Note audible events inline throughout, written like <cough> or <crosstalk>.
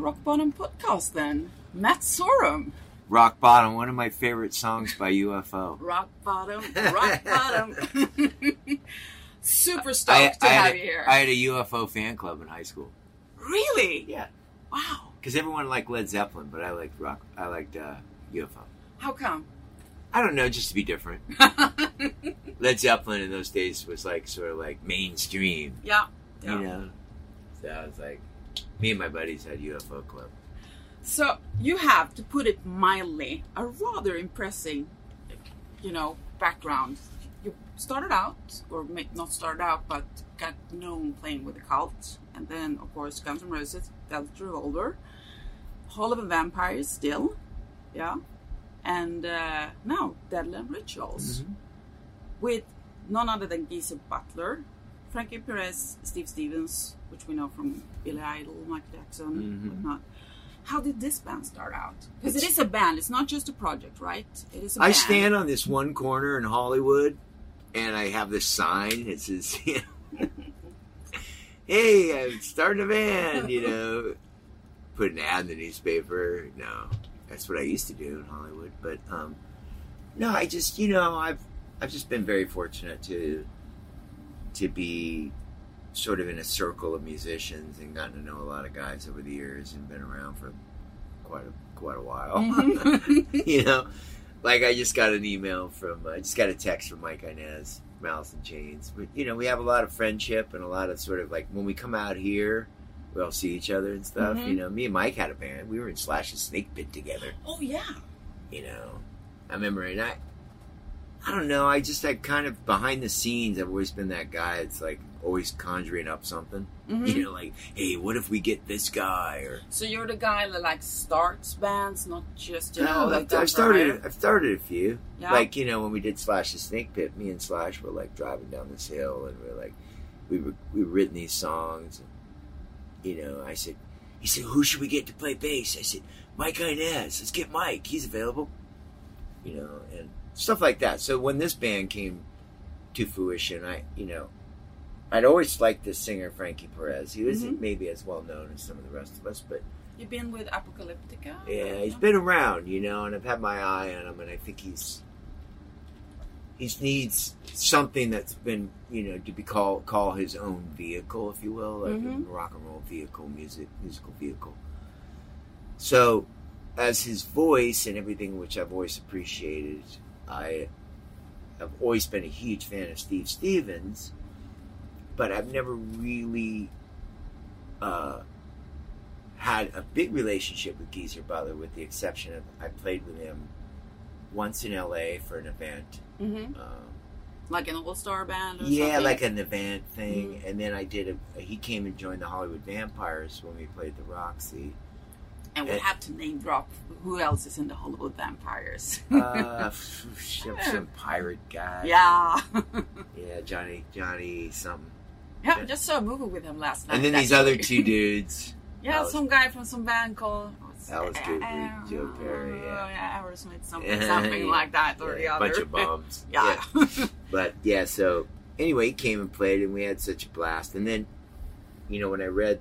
Rock Bottom Podcast then. Matt Sorum. Rock Bottom, one of my favorite songs by UFO. Rock Bottom, Rock Bottom. <laughs> Super I, stoked to I have had you a, here. I had a UFO fan club in high school. really? Yeah, Wow. because everyone liked Led Zeppelin, but I liked rock. I liked uh, UFO. How come? I don't know, just to be different. <laughs> Led Zeppelin in those days was like sort of like mainstream, Yeah. yeah. you know. So I was like, me and my buddies had UFO club. So you have, to put it mildly, a rather impressive, you know, background. You started out, or may not started out, but got known playing with the cult, and then of course Guns N' Roses, Velvet Revolver, Hollywood Vampires, still, yeah, and uh, now Deadland Rituals, with none other than Geezer Butler, Frankie Perez, Steve Stevens, which we know from Billy Idol, Michael Jackson, and whatnot. How did this band start out? Because it is a band. It's not just a project, right? It is a I band. stand on this one corner in Hollywood, and I have this sign that says, <laughs> you know, "Hey, I'm starting a band." You know, <laughs> put an ad in the newspaper. No, that's what I used to do in Hollywood. But um, no, I just, you know, I've I've just been very fortunate to to be sort of in a circle of musicians and gotten to know a lot of guys over the years and been around for quite a quite a while. <laughs> you know, like I just got an email from, I just got a text from Mike Inez, Alice in Chains. But you know, we have a lot of friendship and a lot of sort of like when we come out here, we all see each other and stuff. Mhm. You know, me and Mike had a band. We were in Slash's Snake Pit together. Oh yeah. You know, I remember, and I, I don't know. I just like kind of behind the scenes. I've always been that guy. that's like always conjuring up something. Mhm. <laughs> You know, like, hey, what if we get this guy or So you're the guy that like starts bands, not just you No, know. like I've, started. hire? I've started a few. Yeah. Like you know when we did Slash the Snake Pit, me and Slash were like driving down this hill, and we are like, we were we written these songs, and you know I said, he said, who should we get to play bass? I said, Mike Inez. Let's get Mike. He's available. You know, and stuff like that. So when this band came to fruition, I you know. I'd always liked this singer Frankie Perez. He wasn't Mhm. maybe as well known as some of the rest of us, but You've been with Apocalyptica. yeah, he's been around, you know, and I've had my eye on him, and I think he's he needs something that's been, you know, to be called call his own vehicle, if you will, like Mhm. a rock and roll vehicle, music musical vehicle. So, as his voice and everything, which I've always appreciated, I have always been a huge fan of Steve Stevens, but I've never really. Uh, had a big relationship with Geezer Butler, with the exception of I played with him once in LA for an event. hmm Um, Like an all-star band. Or yeah, something? like an event thing. Mhm. And then I did a. He came and joined the Hollywood Vampires when we played the Roxy. And we Uh, have to name drop who else is in the Hollywood Vampires. Uh, <laughs> some, some pirate guy. yeah. yeah, Johnny, Johnny, something. yeah, I just saw a movie with him last night. And then these other two <laughs> dudes. Yeah, Alex- some guy from some band called That was good. Uh, Joe Perry, yeah. yeah, Aerosmith, something, something <laughs> like that or the Yeah, other. bunch of bums. yeah. But yeah, so anyway, he came and played, and we had such a blast. And then, you know, when I read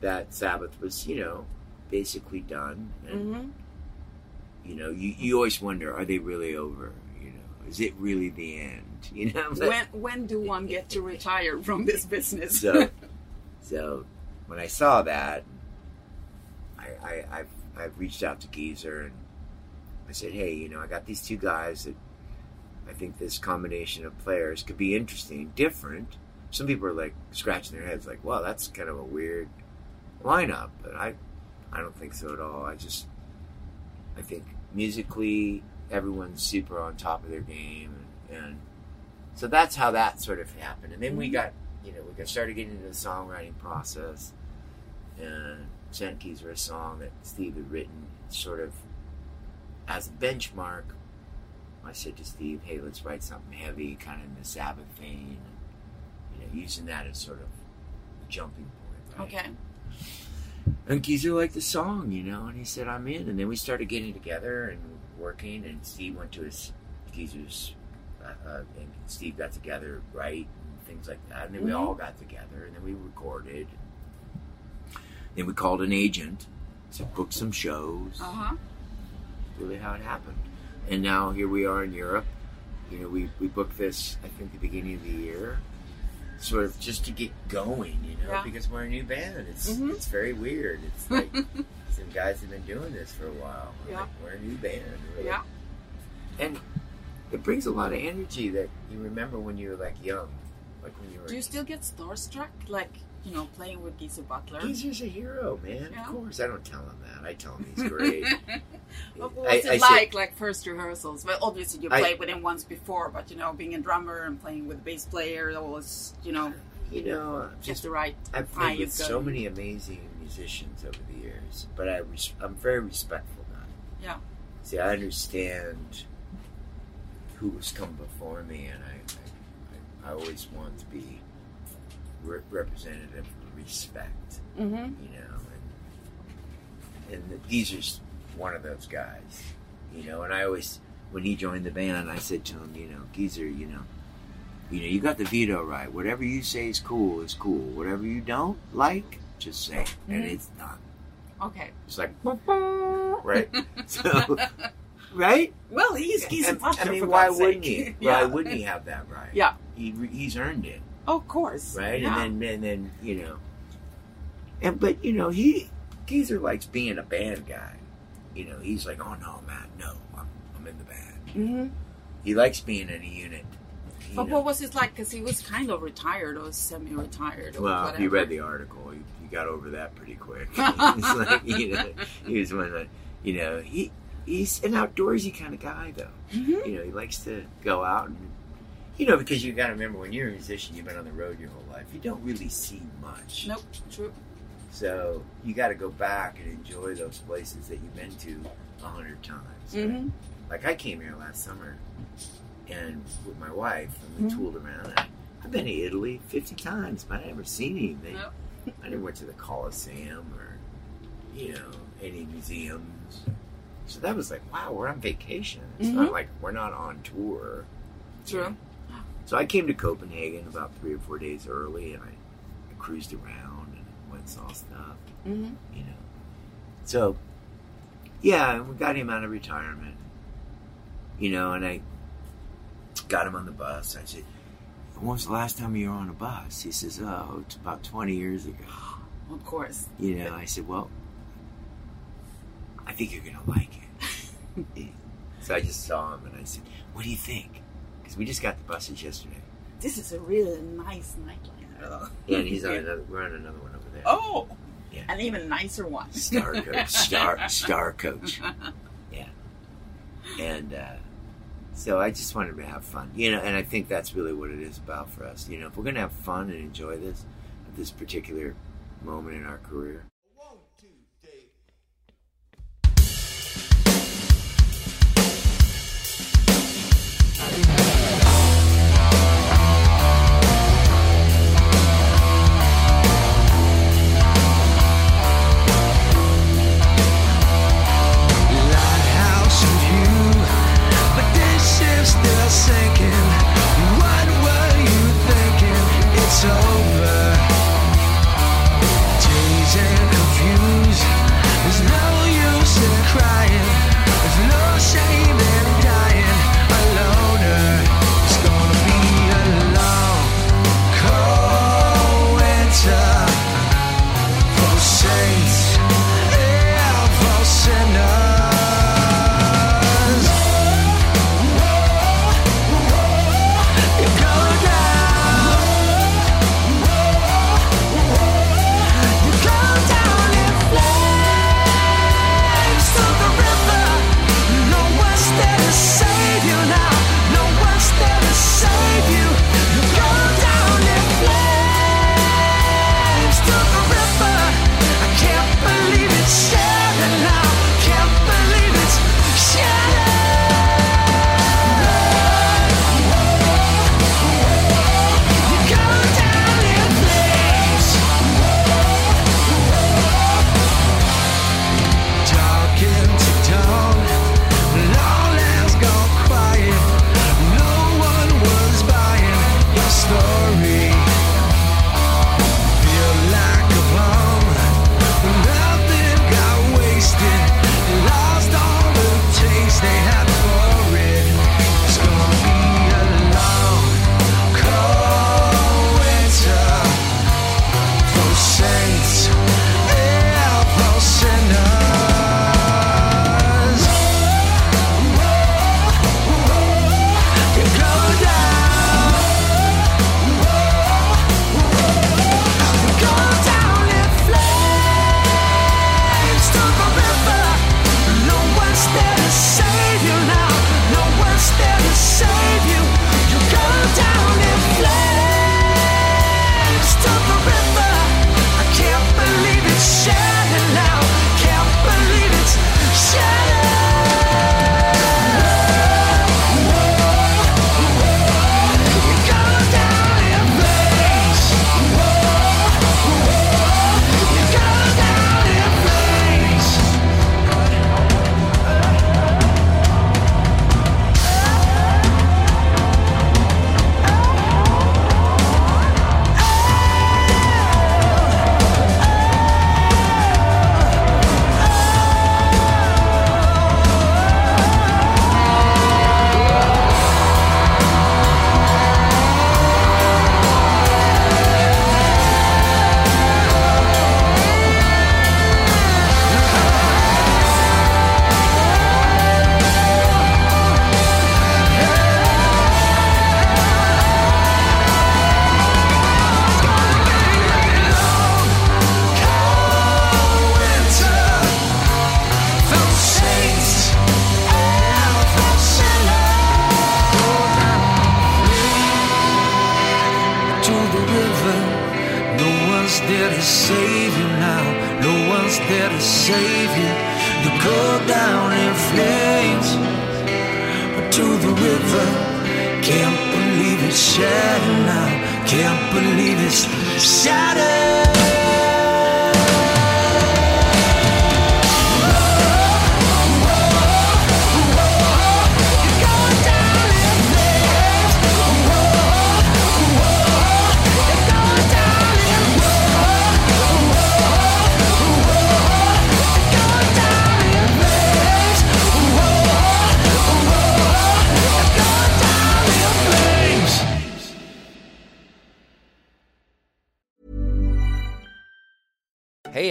that Sabbath was, you know, basically done, and hmm you know, you, you always wonder, are they really over? You know, is it really the end? <laughs> You know, But- When when do one get to retire from this business? so <laughs> so when I saw that, I, I I've, I've reached out to Geezer and I said, hey, you know, I got these two guys that I think this combination of players could be interesting, different. Some people are like scratching their heads, like, "Wow, that's kind of a weird lineup," but I I don't think so at all. I just I think musically everyone's super on top of their game, and, and so that's how that sort of happened. And then we got you know we got started getting into the songwriting process, and sent Geezer a song that Steve had written, sort of as a benchmark. I said to Steve, "Hey, let's write something heavy, kind of in the Sabbath vein, you know, using that as sort of a jumping point." Right? okay. And Geezer liked the song, you know, and he said, I'm in. And then we started getting together and working, and Steve went to his, Geezer's, uh, uh, and Steve got together, right, and things like that. And then we Mhm. all got together, and then we recorded. Then we called an agent to book some shows. Uh huh. Really how it happened. And now here we are in Europe. You know, we, we booked this, I think, the beginning of the year. Sort of just to get going, you know, Yeah. because we're a new band. It's Mhm. it's very weird. It's <laughs> like some guys have been doing this for a while. We're, Yeah. like, we're a new band. We're Yeah. and it brings a lot of energy that you remember when you were like young, like when you were. Do you still get starstruck, like you know, playing with Geezer Butler? Geezer's a hero, man. Yeah. Of course, I don't tell him that. I tell him he's great. <laughs> What I- was I it said- like, like first rehearsals? Well, obviously you I- played with him once before, but you know, being a drummer and playing with a bass player, that was, you know, you know, just just the right. I've played with so many amazing musicians over the years, but I res- I'm very respectful now. Yeah. See, I understand who has come before me, and I, I, I always want to be re- representative of respect, Mm-hmm. you know. And, and Geezer's one of those guys, you know. And I always, when he joined the band, I said to him, you know, Geezer, you know, you know, you got the veto right. Whatever you say is cool is cool. Whatever you don't like, just say, it. and Mhm. it's done. Okay. It's like, <laughs> right? <laughs> so, right? Well, he's Geezer And- I mean, why wouldn't sake. he? <laughs> yeah. Why wouldn't he have that right? Yeah. he, he's earned it, Of course. right? Yeah. And then, and then, you know, and but you know, he Geezer likes being a band guy. You know, he's like, oh no, Matt, no, I'm, I'm in the band. hmm He likes being in a unit. But know. what was it like? Because he was kind of retired or semi-retired or Well, whatever. you read the article, you, you got over that pretty quick. <laughs> <laughs> like, you know, he was one of, you know, he he's an outdoorsy kind of guy, though. Mhm. You know, he likes to go out and, you know, because you got to remember when you're a musician, you've been on the road your whole life. You don't really see much. Nope. True. So you got to go back and enjoy those places that you've been to a hundred times. right? hmm Like I came here last summer, and with my wife, and we Mhm. tooled around. And I've been to Italy fifty times, but I never seen anything. Nope. I never went to the Colosseum or, you know, any museums. So that was like, wow, we're on vacation. It's not Mhm. like we're not on tour. True. So I came to Copenhagen about three or four days early, and I, I cruised around and went and saw stuff. hmm You know, so yeah, we got him out of retirement. You know, and I got him on the bus. I said, "When was the last time you were on a bus?" He says, "Oh, it's about twenty years ago." Of course. You know, I said, "Well, I think you're gonna like it." <laughs> so I just saw him and I said, "What do you think?" Because we just got the buses yesterday. This is a really nice nightliner, though. Yeah, and he's <laughs> on another. We're on another one over there. Oh, Yeah. an even nicer one. Star <laughs> coach, star star coach. Yeah, and uh, so I just wanted to have fun, you know, and I think that's really what it is about for us. You know, if we're gonna have fun and enjoy this at this particular moment in our career.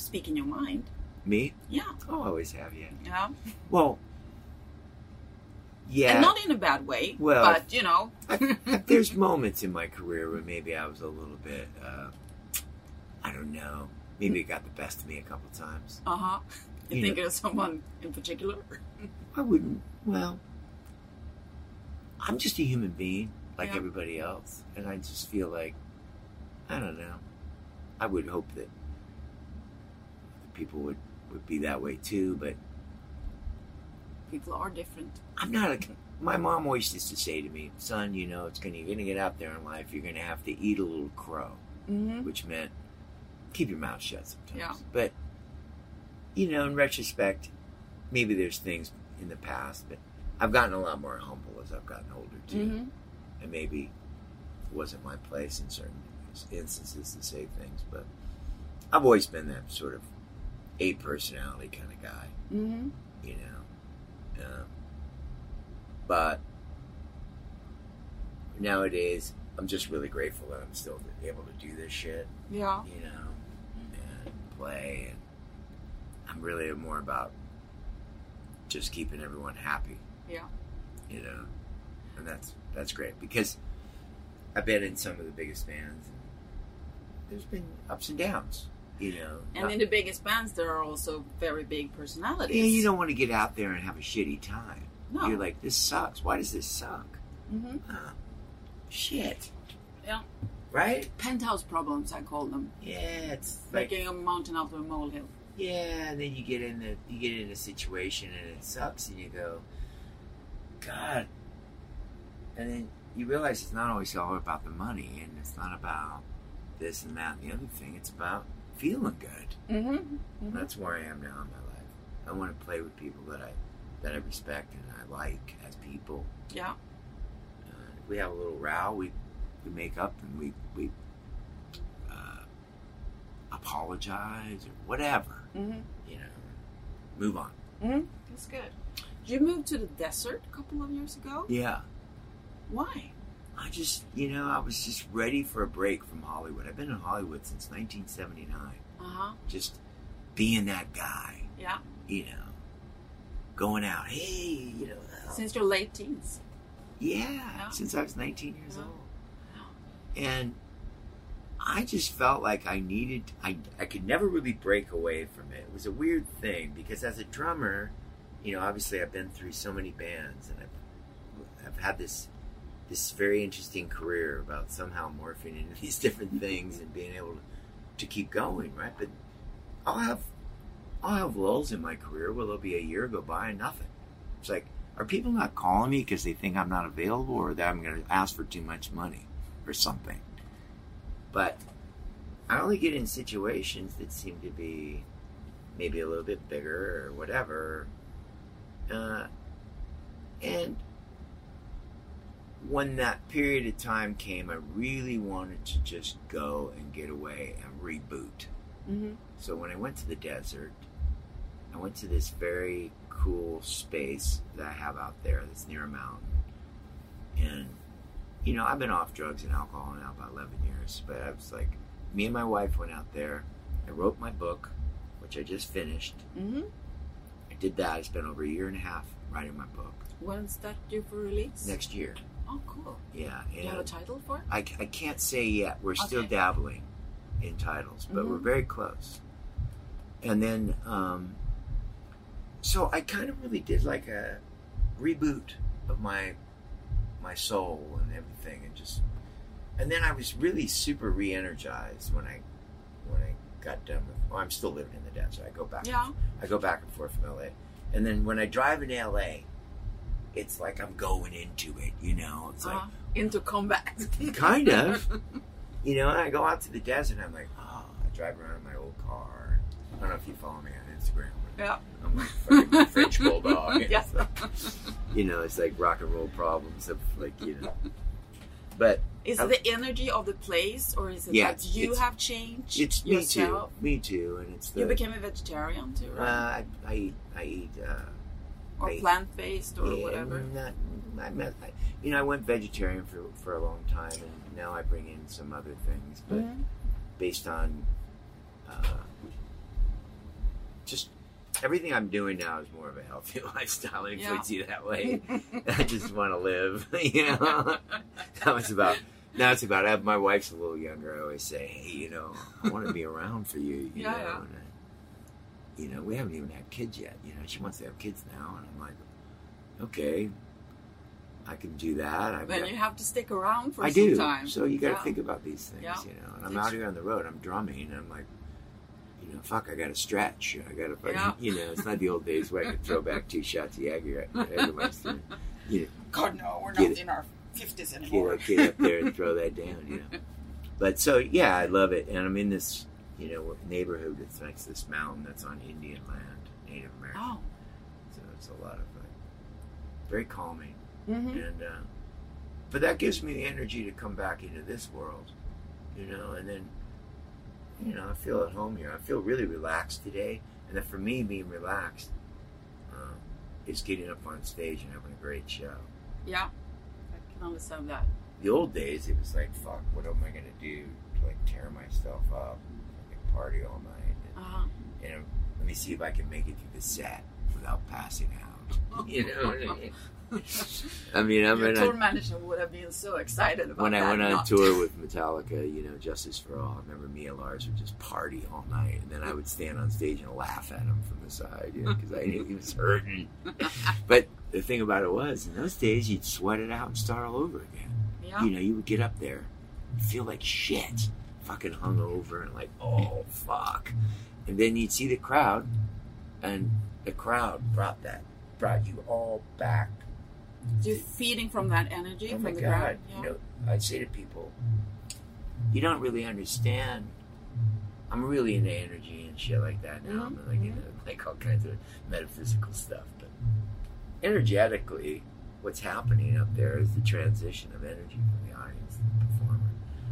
speaking your mind. Me? Yeah. Oh, I always have, yeah. Yeah. Well, yeah. And not in a bad way. Well- but you know. There's moments in my career where maybe I was a little bit, uh, I don't know, maybe it got the best of me a couple times. Uh huh. You You think know. of someone in particular? I wouldn't, well, I'm just a human being like Yeah. everybody else. And I just feel like, I don't know, I would hope that people would, would be that way too, but People are different. I'm not a. My mom always used to say to me, "Son, you know, it's gonna you're gonna get out there in life. You're gonna have to eat a little crow," Mm-hmm. which meant keep your mouth shut sometimes. Yeah. But you know, in retrospect, maybe there's things in the past, but I've gotten a lot more humble as I've gotten older too, Mm-hmm. and maybe it wasn't my place in certain instances to say things, but I've always been that sort of a personality kind of guy Mm-hmm. you know. Um, but nowadays, I'm just really grateful that I'm still able to do this shit, Yeah. you know, and play. And I'm really more about just keeping everyone happy, Yeah. you know, and that's that's great because I've been in some of the biggest bands. And there's been ups and downs, you know. And Not- in the biggest bands, there are also very big personalities. yeah, you don't want to get out there and have a shitty time. No. You're like, this sucks. Why does this suck? Mm-hmm. Shit. Yeah. Right? Penthouse problems, I call them. Yeah, it's like Making a mountain out of a molehill. yeah, and then you get in the you get in a situation and it sucks and you go, God and then you realize it's not always all about the money and it's not about this and that and the other thing. It's about feeling good. Mm-hmm. That's where I am now in my life. I want to play with people that I that I respect and I like as people. Yeah. Uh, we have a little row, we we make up and we we uh, apologize or whatever. Mm-hmm. You know, move on. Mm-hmm. That's good. Did You moved to the desert a couple of years ago. Yeah, Why? I just you know I was just ready for a break from Hollywood. I've been in Hollywood since 1979. Uh huh. Just being that guy, Yeah. you know, going out. Hey, you know, uh, Since your late teens. yeah, since I was 19 years Yeah. old. and I just felt like I needed. I I could never really break away from it. It was a weird thing because as a drummer, you know, obviously I've been through so many bands and I've I've had this this very interesting career about somehow morphing into <laughs> these different things and being able to, to keep going, right? But I'll have I'll have lulls in my career where there'll be a year go by and nothing. It's like, are people not calling me because they think I'm not available or that I'm going to ask for too much money or something? But I only get in situations that seem to be maybe a little bit bigger or whatever. Uh, and when that period of time came, I really wanted to just go and get away and reboot. Mm-hmm. So when I went to the desert, I went to this very cool space that I have out there that's near a mountain. And, you know, I've been off drugs and alcohol now about 11 years, but I was like, me and my wife went out there. I wrote my book, which I just finished. Mm-hmm. I did that. I spent over a year and a half writing my book. When's that due for release? Next year. Oh, cool. Yeah. Do you have a title for it? I, I can't say yet. We're still dabbling in titles, but we're Mhm. very close. And then, um, so I kind of really did like a reboot of my my soul and everything, and just, and then I was really super re-energized when I when I got done with. Well, I'm still living in the desert. I go back. Yeah. I go back and forth from LA, and then when I drive in LA, it's like I'm going into it. You know, it's like Uh, into combat. <laughs> kind of. You know, and I go out to the desert and I'm like, oh, I drive around in my old car. I don't know if you follow me on Instagram. Yeah. I'm like French bulldog. <laughs> Yeah. like, <laughs> you know, it's like rock and roll problems of like, you know. But Is Uh, it the energy of the place, or is it Yeah, that you have changed it's me too. Me too. And it's the. You became a vegetarian too, uh, right? I, I eat, I eat, uh, or plant based, or yeah, whatever. Not, you know, I went vegetarian for, for a long time and now I bring in some other things. But Mhm. based on uh, just everything I'm doing now is more of a healthy <laughs> lifestyle. If Yeah. you see that way, <laughs> I just want to live. <laughs> You know, that was about. Now it's about. I have, my wife's a little younger. I always say, hey, you know, I want to be around for you. You Yeah, know, and, you know, we haven't even had kids yet. You know, she wants to have kids now, and I'm like, okay, I can do that. I've Then got- you have to stick around for I some do. time. So you got to Yeah. think about these things, Yeah. you know. And I'm out here on the road. I'm drumming, and I'm like, you know, fuck, I got to stretch. I got to, Yeah. you know, it's not the old days where I could throw back two shots of. Jägermeister. You know, God, no, we're not in our fifties get, anymore. up- get up there and throw that down, you know. But so yeah, I love it, and I'm in this, you know, neighborhood that's next to this mountain that's on Indian land, Native American. Oh. So it's a lot of like very calming. hmm and uh, but that gives me the energy to come back into this world, you know, and then you know I feel at home here. I feel really relaxed today, and then for me, being relaxed um, is getting up on stage and having a great show. Yeah, I can understand that. The old days, it was like, fuck, what am I gonna do to like tear myself up, party all night, and, Uh-huh. let me see if I can make it through the set without passing out. <laughs> You know what I mean? <laughs> I mean, I'm Your tour a, manager would have been so excited about it. when I went on not- tour with Metallica, you know, Justice for All, I remember me and Lars would just party all night, and then I would stand on stage and laugh at him from the side, you know, because I knew he was hurting. <laughs> but the thing about it was, in those days, you'd sweat it out and start all over again. Yeah. You know, you would get up there, feel like shit, fucking hungover, and like, oh fuck, and then you'd see the crowd, and the crowd brought that, brought you all back You're feeding from that energy Oh from my the God! ground. You know, I say to people, you don't really understand. I'm really into energy and shit like that now. Mm-hmm, I'm like into mm-hmm. like all kinds of metaphysical stuff, but energetically, what's happening up there is the transition of energy from the audience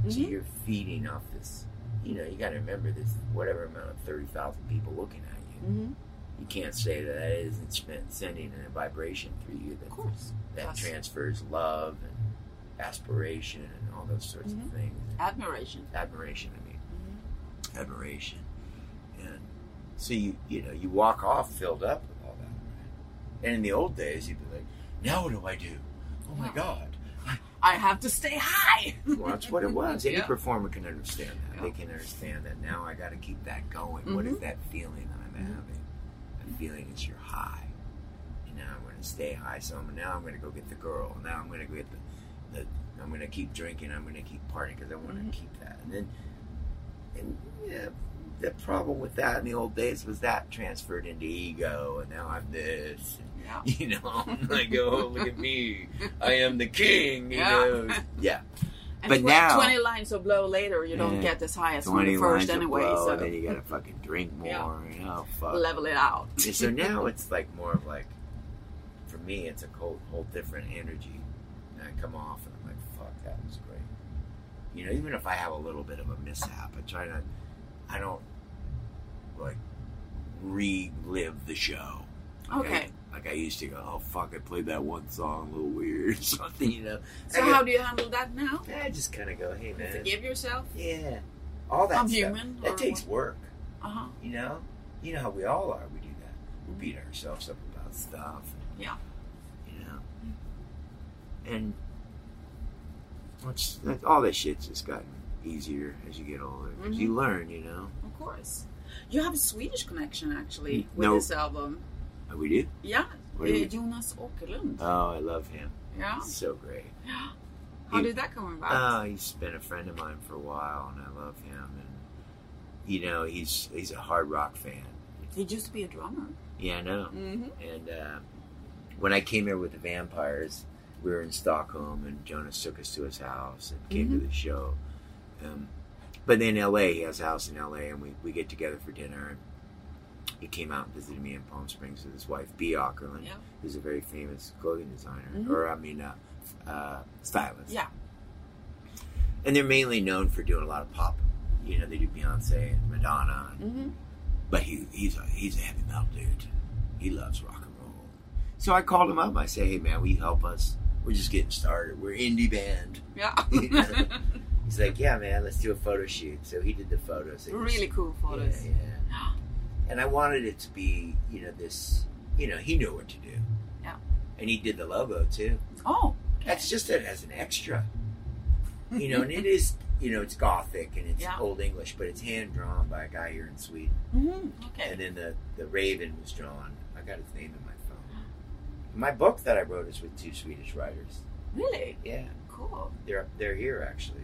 performer. So you're feeding off this. You know, you got to remember this whatever amount of thirty thousand people looking at you. hmm You can't say that that isn't spent sending a vibration through you that Of course. that Yes. transfers love and aspiration and all those sorts of things. Admiration. Admiration, I mean, Mhm. admiration, and so you you know you walk off filled up with all that. And in the old days, you'd be like, "Now what do I do? Oh my. God, I, have to stay high. Well, that's what it was. Any <laughs> Yeah. performer can understand that. They can understand that. Now I got to keep that going. What is Mhm. that feeling that I'm having? The feeling is you're high. And now I'm going to stay high. So I'm, now I'm going to go get the girl. Now I'm going to go get the, the I'm going to keep drinking. I'm going to keep partying because I want to Mhm. keep that. And then, and yeah, the problem with that in the old days was that transferred into ego. And now I'm this. Yeah. <laughs> You know, like, oh, look at me. I am the <laughs> king. You Yeah. know, <laughs> yeah. And But tw- now- 20 lines of blow later, you don't get as high as from 20 the first anyway, blow, so and then you gotta fucking drink more. Yeah. You know, fuck. level it out. So now it's like more of like, for me, it's a whole, whole different energy. And I come off and I'm like, fuck, that was great. You know, even if I have a little bit of a mishap, I try not, I don't like relive the show. Like Okay. I, like I used to go, oh fuck, I played that one song a little weird or <laughs> something, you know. So go- how do you handle that now? I just kind of go, hey man, Forgive yourself? yeah, all that I'm stuff. human, That takes what? work. Uh-huh. You know, you know how we all are. We do that. We beat ourselves up about stuff. Yeah. You know, and what's that, all this shit's just gotten easier as you get older. 'cause You learn. You know. Of course. You have a Swedish connection actually with No. this album. Oh, we do. Yeah. Uh, we- Jonas Åkerlund. Oh, I love him. yeah. He's so great. <gasps> How he- did that come about? Oh, he's been a friend of mine for a while, and I love him. And you know, he's he's a hard rock fan. he used to be a drummer. Yeah, I know. Mm-hmm. And uh, when I came here with the Vampires, we were in Stockholm, and Jonas took us to his house and came Mhm. to the show. Um, but in L.A., he has a house in L.A., and we, we get together for dinner. And he came out and visited me in Palm Springs with his wife, Bea Åkerlund, Yeah. who's a very famous clothing designer, Mhm. or I mean, uh, uh, stylist. Yeah. And they're mainly known for doing a lot of pop. You know, they do Beyonce and Madonna, and Mm-hmm. but he he's a he's a heavy metal dude. He loves rock and roll. So I called him up. I say, hey man, will you help us? We're just getting started. We're indie band. Yeah. <laughs> He's like, yeah man, let's do a photo shoot. So he did the photos. It was- really cool photos. Yeah, yeah. And I wanted it to be, you know, this. You know, he knew what to do. Yeah. And he did the logo too. Oh. That's just it as an extra. You know, and it <laughs> is. You know, it's gothic and it's Yeah. old English, but it's hand drawn by a guy here in Sweden. Mm-hmm. Okay. And then the, the raven was drawn. I got his name in my phone. My book that I wrote is with two Swedish writers. really Yeah, cool. they're they're here actually.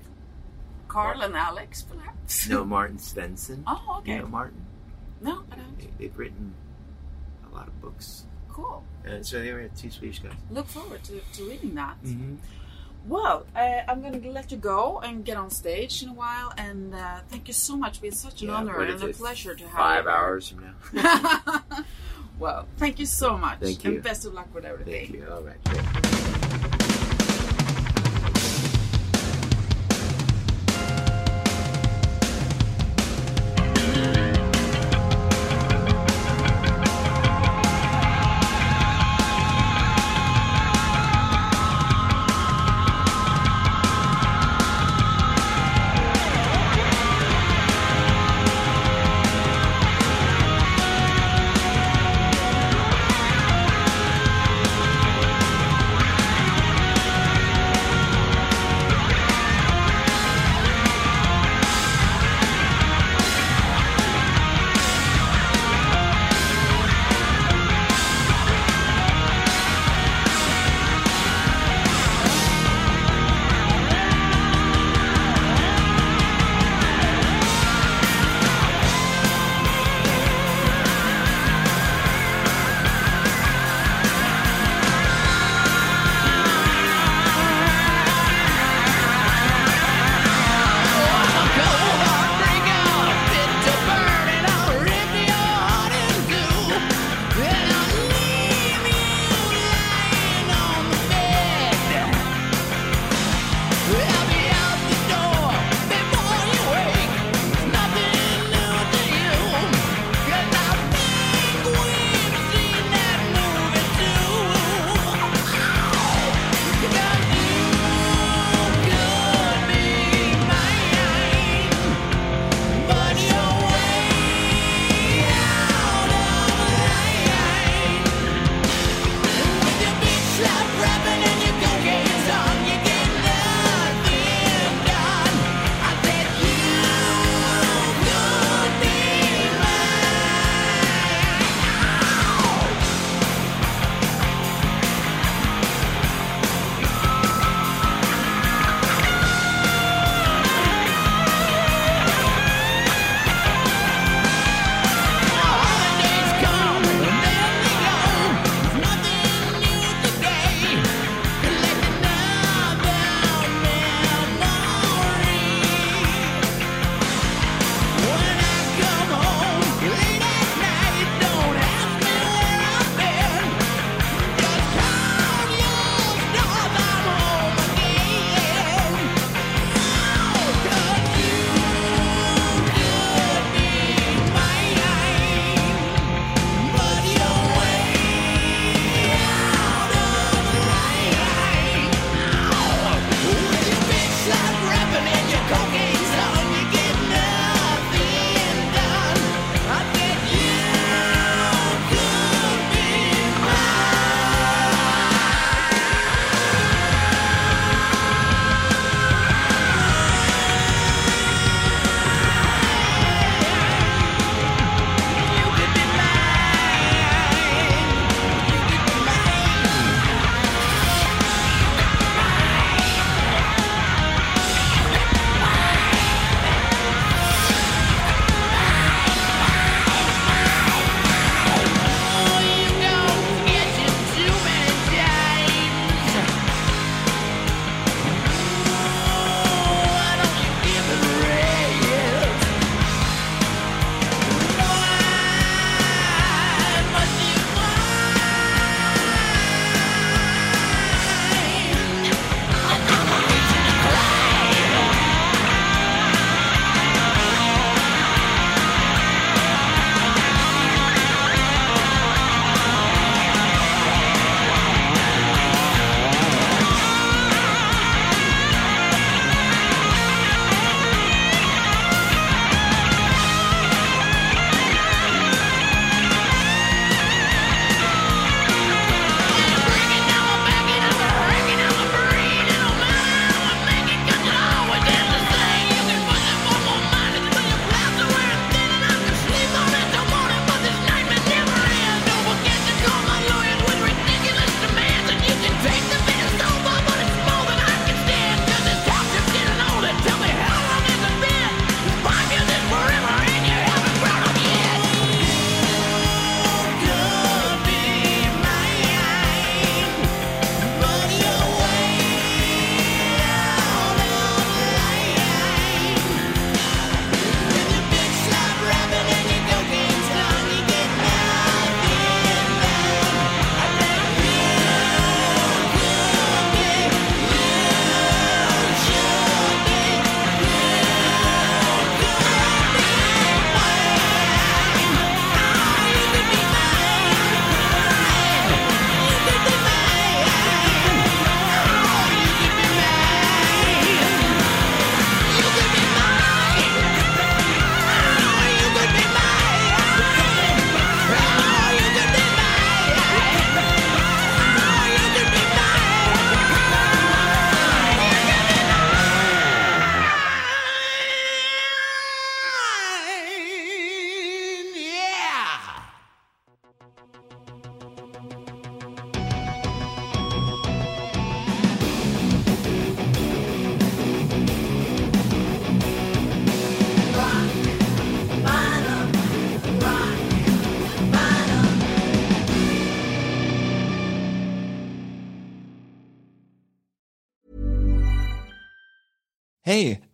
Carl and Alex, perhaps. No, Martin Svensson. <laughs> Oh, okay. You know Martin. No, I don't. They, they've written a lot of books, Cool. and so they were two Swedish guys. Look forward to, to reading that. Mm-hmm. Well, uh, I'm going to let you go and get on stage in a while. And uh, thank you so much. It's been such an honor and a pleasure to have Five you. hours from now. <laughs> well, thank you so much. Thank you. And best of luck with everything. Thank you. All right.